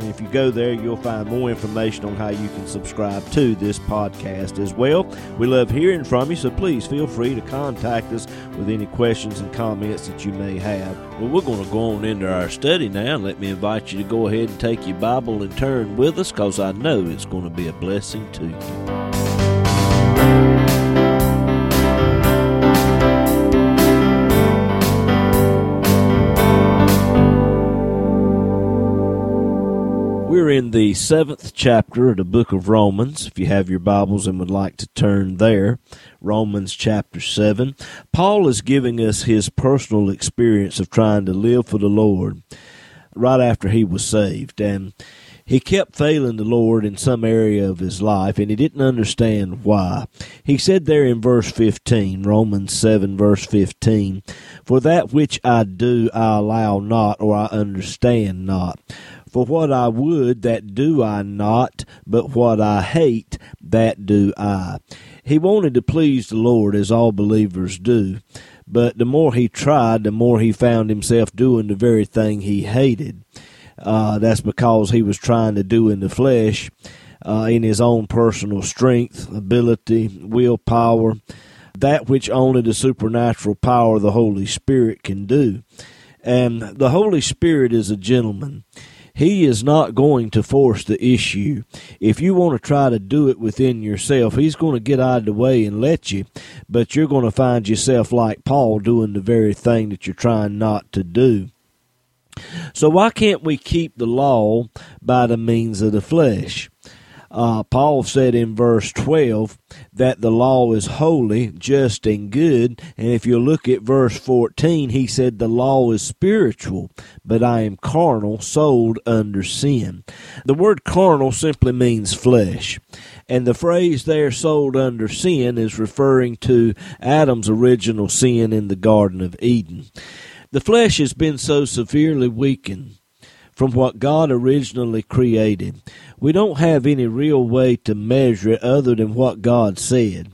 and if you go there, you'll find more information on how you can subscribe to this podcast as well. We love hearing from you, so please feel free to contact us with any questions and comments that you may have. Well, we're going to go on into our study now. Let me invite you to go ahead and take your Bible and turn with us because I know it's going to be a blessing to you. We're in the seventh chapter of the book of Romans. If you have your Bibles and would like to turn there, Romans chapter 7. Paul is giving us his personal experience of trying to live for the Lord right after he was saved. And he kept failing the Lord in some area of his life, and he didn't understand why. He said there in verse 15, Romans 7, verse 15, For that which I do I allow not, or I understand not. For what I would, that do I not, but what I hate, that do I. He wanted to please the Lord, as all believers do, but the more he tried, the more he found himself doing the very thing he hated. Uh, that's because he was trying to do in the flesh, uh, in his own personal strength, ability, willpower, that which only the supernatural power of the Holy Spirit can do. And the Holy Spirit is a gentleman. He is not going to force the issue. If you want to try to do it within yourself, He's going to get out of the way and let you, but you're going to find yourself like Paul doing the very thing that you're trying not to do. So, why can't we keep the law by the means of the flesh? Uh, Paul said in verse 12 that the law is holy, just, and good. And if you look at verse 14, he said the law is spiritual, but I am carnal, sold under sin. The word carnal simply means flesh. And the phrase there, sold under sin, is referring to Adam's original sin in the Garden of Eden. The flesh has been so severely weakened from what God originally created. We don't have any real way to measure it other than what God said.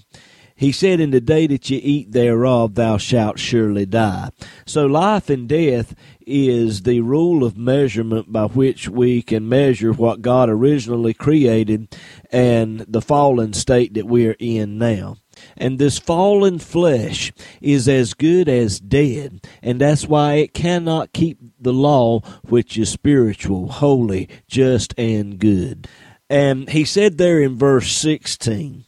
He said, In the day that you eat thereof, thou shalt surely die. So life and death is the rule of measurement by which we can measure what God originally created and the fallen state that we are in now. And this fallen flesh is as good as dead, and that's why it cannot keep the law which is spiritual, holy, just, and good. And he said there in verse 16,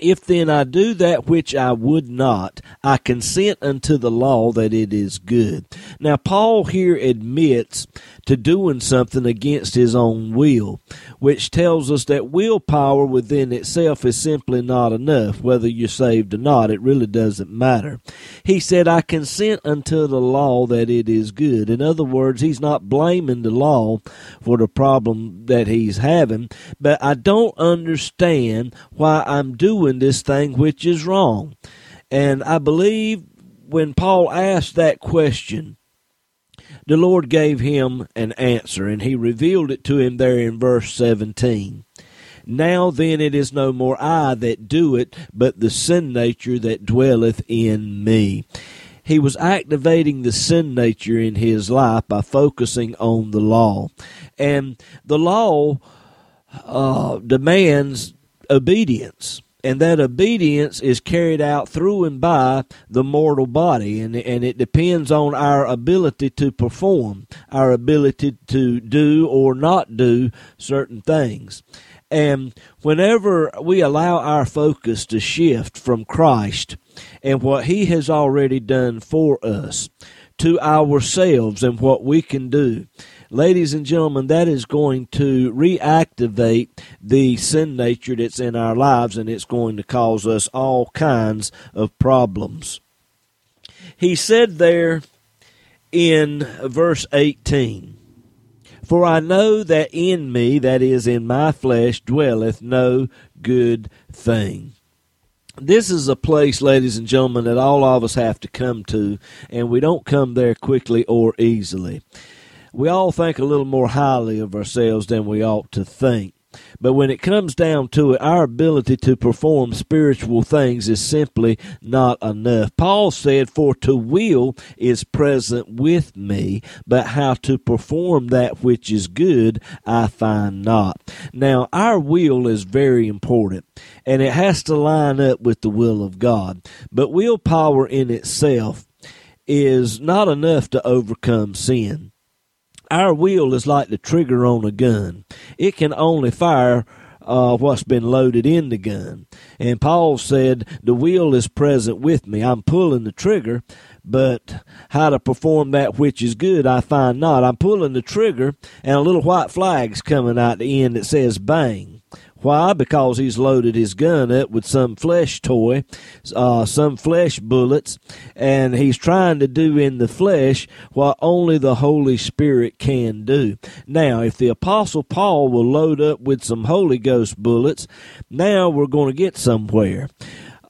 if then I do that which I would not, I consent unto the law that it is good. Now, Paul here admits to doing something against his own will, which tells us that willpower within itself is simply not enough. Whether you're saved or not, it really doesn't matter. He said, I consent unto the law that it is good. In other words, he's not blaming the law for the problem that he's having, but I don't understand why I'm doing this thing which is wrong. And I believe when Paul asked that question, the Lord gave him an answer, and he revealed it to him there in verse 17. Now then it is no more I that do it, but the sin nature that dwelleth in me. He was activating the sin nature in his life by focusing on the law. And the law uh, demands obedience and that obedience is carried out through and by the mortal body and, and it depends on our ability to perform our ability to do or not do certain things. And whenever we allow our focus to shift from Christ and what he has already done for us to ourselves and what we can do ladies and gentlemen, that is going to reactivate the sin nature that's in our lives and it's going to cause us all kinds of problems. He said there in verse 18, For I know that in me, that is, in my flesh, dwelleth no good thing. This is a place, ladies and gentlemen, that all of us have to come to, and we don't come there quickly or easily. We all think a little more highly of ourselves than we ought to think. But when it comes down to it, our ability to perform spiritual things is simply not enough. Paul said, For to will is present with me, but how to perform that which is good I find not. Now, our will is very important, and it has to line up with the will of God. But willpower in itself is not enough to overcome sin. Our will is like the trigger on a gun. It can only fire uh, what's been loaded in the gun. And Paul said, The will is present with me. I'm pulling the trigger, but how to perform that which is good I find not. I'm pulling the trigger, and a little white flag's coming out the end that says bang. Why? Because he's loaded his gun up with some flesh toy, uh, some flesh bullets, and he's trying to do in the flesh what only the Holy Spirit can do. Now, if the Apostle Paul will load up with some Holy Ghost bullets, now we're going to get somewhere.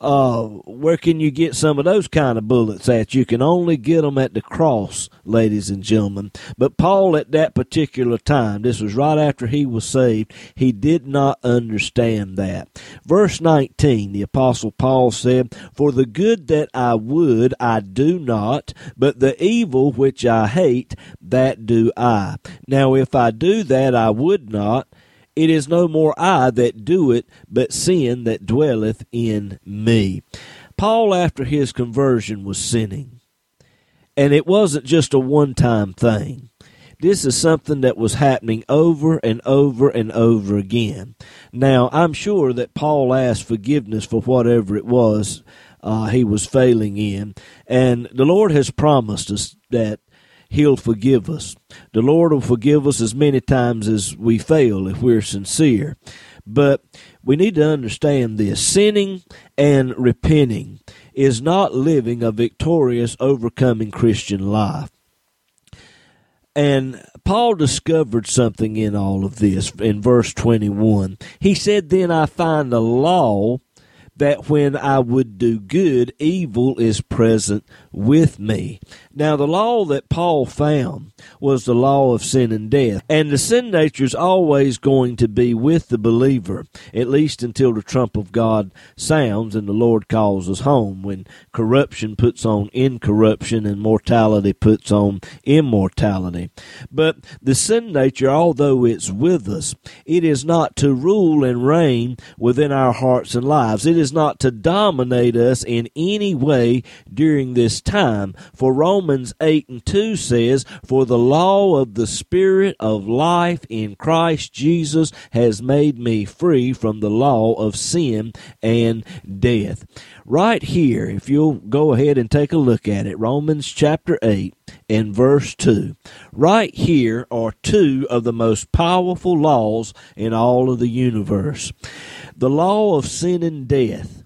Uh, where can you get some of those kind of bullets at? You can only get them at the cross, ladies and gentlemen. But Paul, at that particular time, this was right after he was saved, he did not understand that. Verse 19, the Apostle Paul said, For the good that I would, I do not, but the evil which I hate, that do I. Now, if I do that I would not, it is no more I that do it, but sin that dwelleth in me. Paul, after his conversion, was sinning. And it wasn't just a one time thing. This is something that was happening over and over and over again. Now, I'm sure that Paul asked forgiveness for whatever it was uh, he was failing in. And the Lord has promised us that He'll forgive us. The Lord will forgive us as many times as we fail if we're sincere. But we need to understand this sinning and repenting is not living a victorious, overcoming Christian life. And Paul discovered something in all of this in verse 21. He said, Then I find the law that when I would do good, evil is present with me. Now, the law that Paul found was the law of sin and death. And the sin nature is always going to be with the believer, at least until the trump of God sounds and the Lord calls us home, when corruption puts on incorruption and mortality puts on immortality. But the sin nature, although it's with us, it is not to rule and reign within our hearts and lives. It is is not to dominate us in any way during this time. For Romans 8 and 2 says, For the law of the Spirit of life in Christ Jesus has made me free from the law of sin and death. Right here, if you'll go ahead and take a look at it, Romans chapter 8 and verse 2. Right here are two of the most powerful laws in all of the universe the law of sin and death.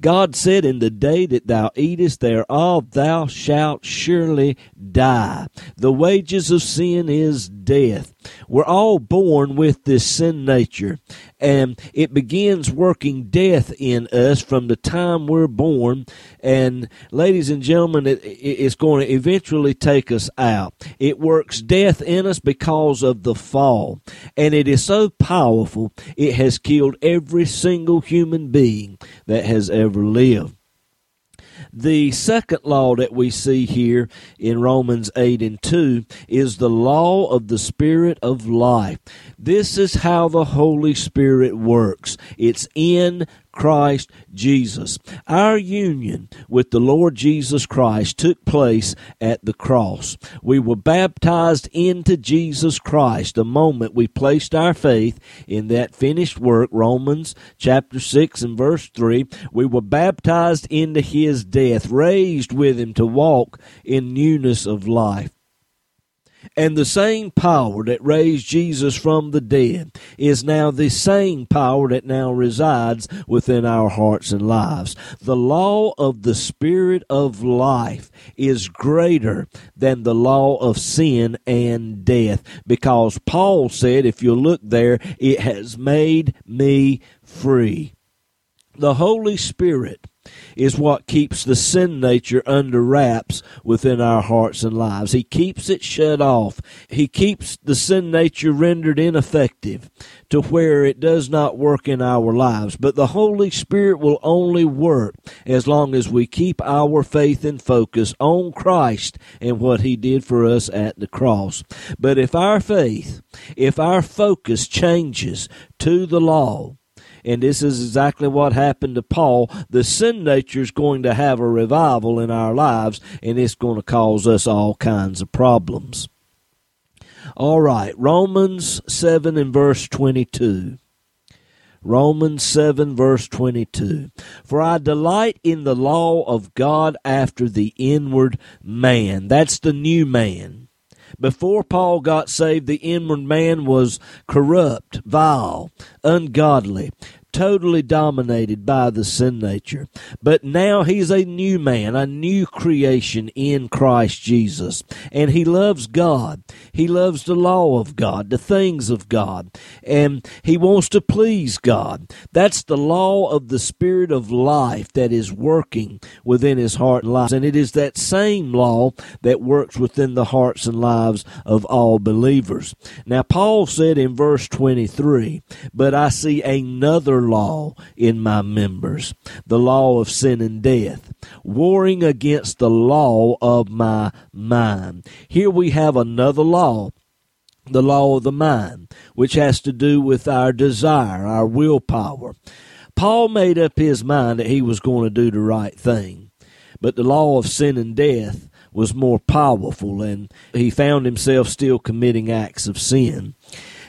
God said, In the day that thou eatest thereof, thou shalt surely die. The wages of sin is death. We're all born with this sin nature, and it begins working death in us from the time we're born. And, ladies and gentlemen, it, it's going to eventually take us out. It works death in us because of the fall, and it is so powerful, it has killed every single human being that has ever lived. The second law that we see here in Romans 8 and 2 is the law of the Spirit of life. This is how the Holy Spirit works. It's in Christ Jesus. Our union with the Lord Jesus Christ took place at the cross. We were baptized into Jesus Christ the moment we placed our faith in that finished work, Romans chapter 6 and verse 3. We were baptized into his death, raised with him to walk in newness of life. And the same power that raised Jesus from the dead is now the same power that now resides within our hearts and lives. The law of the Spirit of life is greater than the law of sin and death because Paul said, if you look there, it has made me free. The Holy Spirit is what keeps the sin nature under wraps within our hearts and lives. He keeps it shut off. He keeps the sin nature rendered ineffective to where it does not work in our lives. But the Holy Spirit will only work as long as we keep our faith and focus on Christ and what He did for us at the cross. But if our faith, if our focus changes to the law, and this is exactly what happened to Paul. The sin nature is going to have a revival in our lives, and it's going to cause us all kinds of problems. All right, Romans 7 and verse 22. Romans 7 verse 22. For I delight in the law of God after the inward man. That's the new man. Before Paul got saved, the inward man was corrupt, vile, ungodly, totally dominated by the sin nature. But now he's a new man, a new creation in Christ Jesus. And he loves God. He loves the law of God, the things of God. And he wants to please God. That's the law of the Spirit of life that is working within his heart and lives. And it is that same law that works within the hearts and lives of all believers. Now, Paul said in verse 23, But I see another law in my members, the law of sin and death, warring against the law of my mind. Here we have another law the law of the mind, which has to do with our desire, our willpower. Paul made up his mind that he was going to do the right thing, but the law of sin and death was more powerful, and he found himself still committing acts of sin.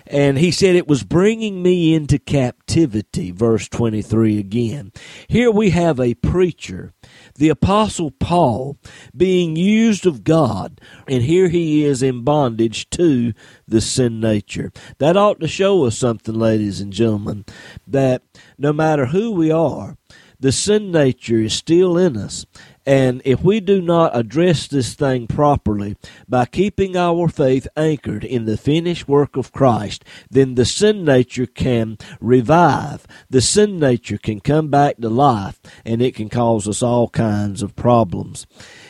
And he said, It was bringing me into captivity. Verse 23 again. Here we have a preacher, the Apostle Paul, being used of God. And here he is in bondage to the sin nature. That ought to show us something, ladies and gentlemen, that no matter who we are, the sin nature is still in us and if we do not address this thing properly by keeping our faith anchored in the finished work of Christ, then the sin nature can revive. The sin nature can come back to life and it can cause us all kinds of problems.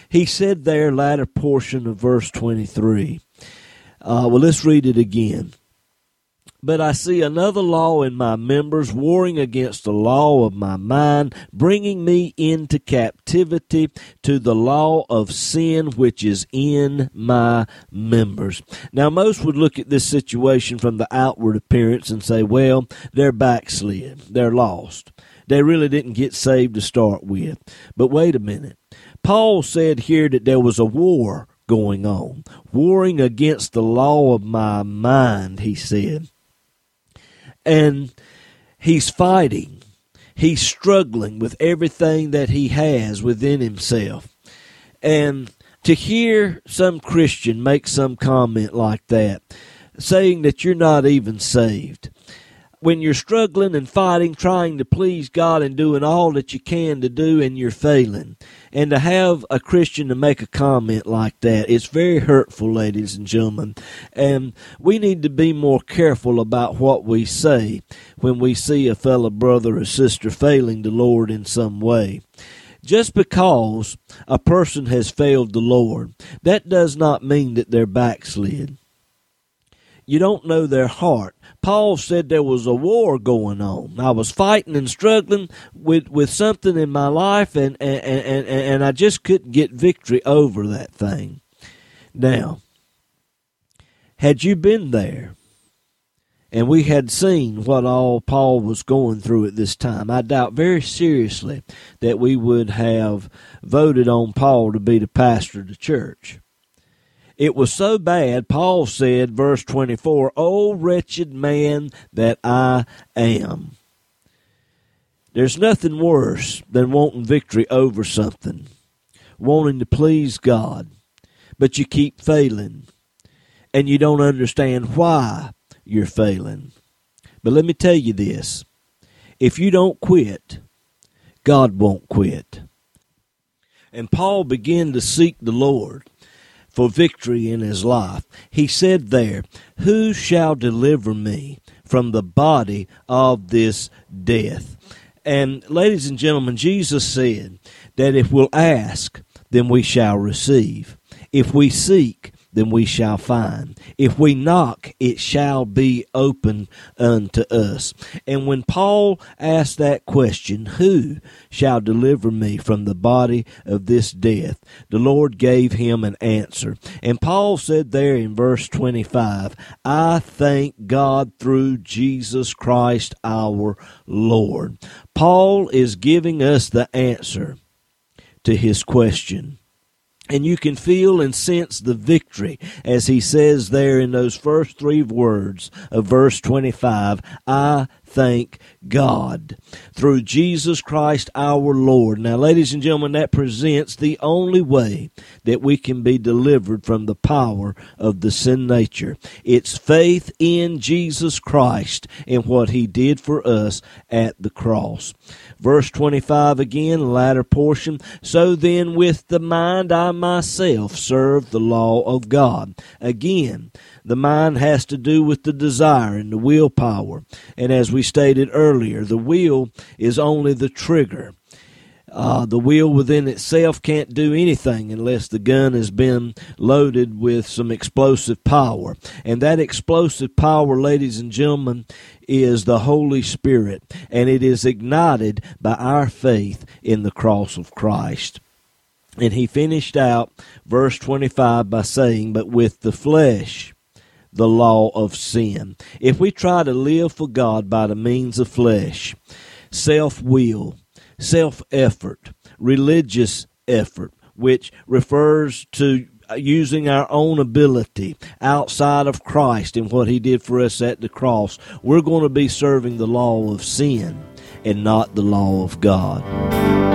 He said there, latter portion of verse 23. Uh, well, let's read it again. But I see another law in my members warring against the law of my mind, bringing me into captivity to the law of sin which is in my members. Now, most would look at this situation from the outward appearance and say, well, they're backslid, they're lost. They really didn't get saved to start with. But wait a minute. Paul said here that there was a war going on, warring against the law of my mind, he said and he's fighting. He's struggling with everything that he has within himself. And to hear some Christian make some comment like that, saying that you're not even saved, when you're struggling and fighting, trying to please God and doing all that you can to do, and you're failing. And to have a Christian to make a comment like that, it's very hurtful, ladies and gentlemen. And we need to be more careful about what we say when we see a fellow brother or sister failing the Lord in some way. Just because a person has failed the Lord, that does not mean that they're backslid. You don't know their heart. Paul said there was a war going on. I was fighting and struggling with, with something in my life, and, and, and, and I just couldn't get victory over that thing. Now, had you been there, and we had seen what all Paul was going through at this time, I doubt very seriously that we would have voted on Paul to be the pastor of the church. It was so bad, Paul said, verse 24, O wretched man that I am. There's nothing worse than wanting victory over something, wanting to please God, but you keep failing. and you don't understand why you're failing. But let me tell you this if you don't quit, God won't quit. And Paul began to seek the Lord for victory in his life. He said there, Who shall deliver me from the body of this death? And ladies and gentlemen, Jesus said that if we'll ask, then we shall receive. If we seek, then we shall find. If we knock, it shall be open unto us. And when Paul asked that question, Who shall deliver me from the body of this death? The Lord gave him an answer. And Paul said there in verse 25, I thank God through Jesus Christ our Lord. Paul is giving us the answer to his question. And you can feel and sense the victory as he says there in those first three words of verse 25 I thank God through Jesus Christ our Lord. Now, ladies and gentlemen, that presents the only way that we can be delivered from the power of the sin nature. It's faith in Jesus Christ and what he did for us at the cross. Verse 25 again, latter portion. So then, with the mind, I myself serve the law of God. Again, the mind has to do with the desire and the willpower. And as we stated earlier, the will is only the trigger. Uh, the wheel within itself can't do anything unless the gun has been loaded with some explosive power. And that explosive power, ladies and gentlemen, is the Holy Spirit. And it is ignited by our faith in the cross of Christ. And he finished out verse 25 by saying, But with the flesh, the law of sin. If we try to live for God by the means of flesh, self will, self effort, religious effort, which refers to using our own ability outside of Christ and what He did for us at the cross, we're going to be serving the law of sin and not the law of God.